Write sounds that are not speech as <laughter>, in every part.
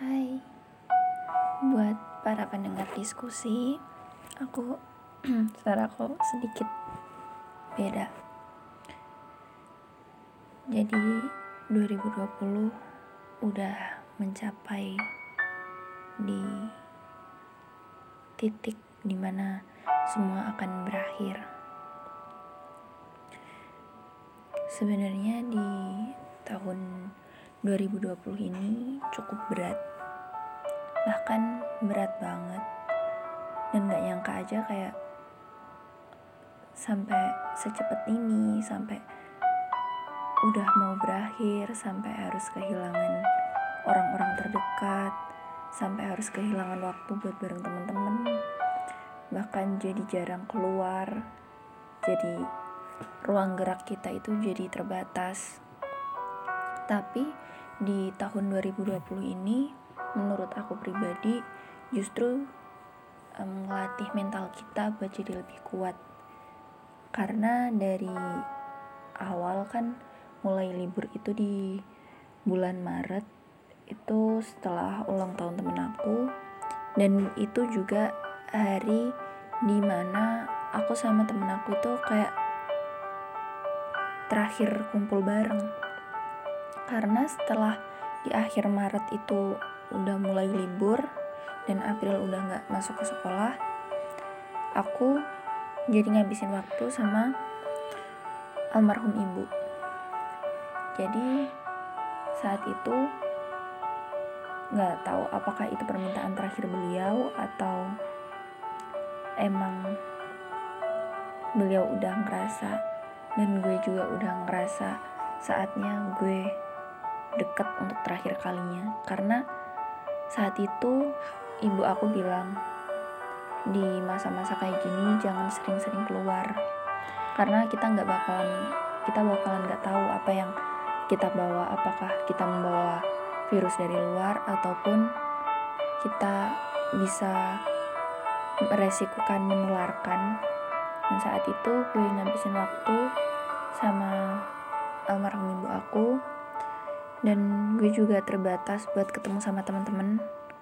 Hai, buat para pendengar diskusi, aku <clears throat> suara aku sedikit beda. Jadi 2020 udah mencapai di titik di mana semua akan berakhir. Sebenarnya di tahun 2020 ini cukup berat. Bahkan berat banget. Dan gak nyangka aja kayak sampai secepat ini sampai udah mau berakhir sampai harus kehilangan orang-orang terdekat sampai harus kehilangan waktu buat bareng temen-temen. Bahkan jadi jarang keluar jadi ruang gerak kita itu jadi terbatas. Tapi di tahun 2020 ini menurut aku pribadi justru melatih mental kita buat jadi lebih kuat. Karena dari awal kan mulai libur itu di bulan Maret itu setelah ulang tahun temen aku dan itu juga hari di mana aku sama temen aku itu kayak terakhir kumpul bareng karena setelah di akhir Maret itu udah mulai libur dan April udah nggak masuk ke sekolah aku jadi ngabisin waktu sama almarhum ibu. Jadi saat itu nggak tahu apakah itu permintaan terakhir beliau atau emang beliau udah ngerasa dan gue juga udah ngerasa saatnya gue deket untuk terakhir kalinya. Karena saat itu ibu aku bilang di masa-masa kayak gini jangan sering-sering keluar. Karena kita nggak bakalan kita bakalan nggak tahu apa yang kita bawa apakah kita membawa virus dari luar ataupun kita bisa meresikukan menularkan. Dan saat itu gue ngabisin waktu sama almarhum ibu aku dan gue juga terbatas buat ketemu sama teman-teman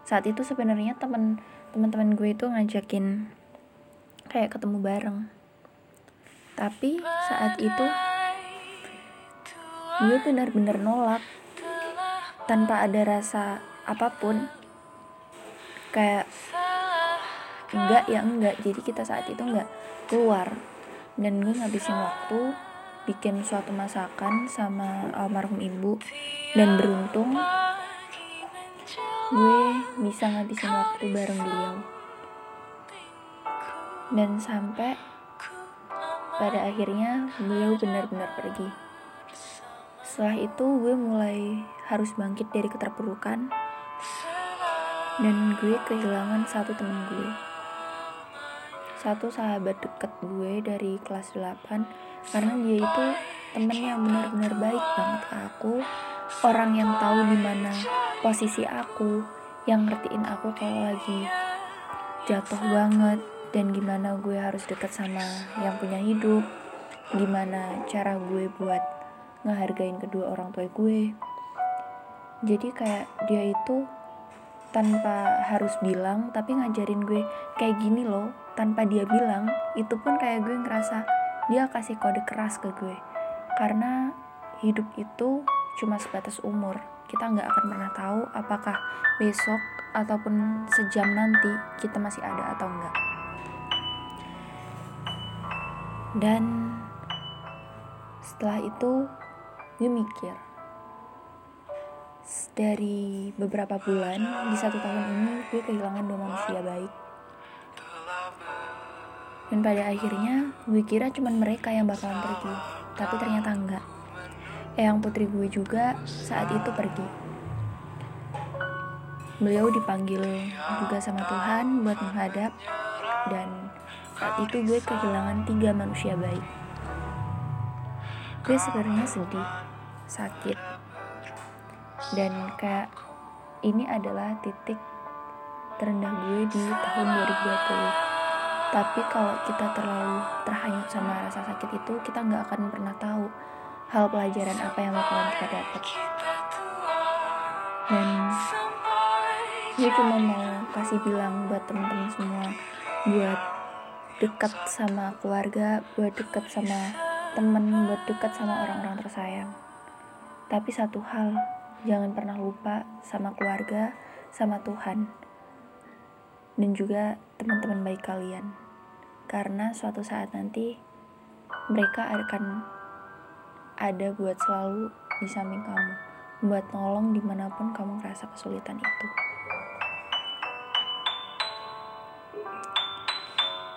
saat itu sebenarnya teman teman-teman gue itu ngajakin kayak ketemu bareng. Tapi saat itu gue benar-benar nolak. Tanpa ada rasa apa pun. Kayak enggak ya enggak. Jadi kita saat itu enggak keluar. Dan gue ngabisin waktu bikin suatu masakan sama almarhum ibu. Dan beruntung gue bisa ngabisin waktu bareng beliau. Dan sampai pada akhirnya beliau benar-benar pergi. Setelah itu gue mulai harus bangkit dari keterpurukan. Dan gue kehilangan satu temen gue satu sahabat deket gue dari kelas 8 karena dia itu temen yang benar-benar baik banget ke aku. Orang yang tahu di mana posisi aku yang ngertiin aku kalau lagi jatuh banget dan gimana gue harus deket sama yang punya hidup gimana cara gue buat ngehargain kedua orang tua gue. Jadi kayak dia itu tanpa harus bilang tapi ngajarin gue kayak gini loh tanpa dia bilang itu pun kayak gue ngerasa dia kasih kode keras ke gue. Karena hidup itu cuma sebatas umur. Kita nggak akan pernah tahu apakah besok ataupun sejam nanti kita masih ada atau enggak dan setelah itu gue mikir dari beberapa bulan di satu tahun ini gue kehilangan dua manusia baik dan pada akhirnya gue kira cuman mereka yang bakalan pergi, tapi ternyata enggak. Eyang putri gue juga saat itu pergi. Beliau dipanggil juga sama Tuhan buat menghadap dan saat itu gue kehilangan tiga manusia baik. Gue sebenarnya sedih, sakit, dan kayak ini adalah titik terendah gue di tahun 2020 tapi kalau kita terlalu terhanyut sama rasa sakit itu kita nggak akan pernah tahu hal pelajaran apa yang bakalan kita dapat. Dan gue cuma mau kasih bilang buat temen-temen semua buat dekat sama keluarga buat dekat sama temen buat dekat sama orang-orang tersayang. Tapi satu hal jangan pernah lupa sama keluarga sama Tuhan dan juga teman-teman baik kalian. Karena suatu saat nanti mereka akan ada buat selalu di samping kamu buat nolong di mana pun kamu ngerasa kesulitan itu.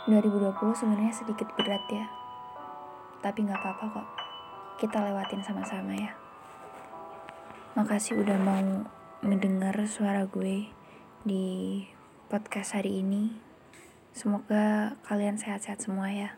2020 sebenarnya sedikit berat ya tapi nggak apa-apa kok. Kita lewatin sama-sama ya makasih udah mau mendengar suara gue di podcast hari ini. Semoga kalian sehat-sehat semua ya.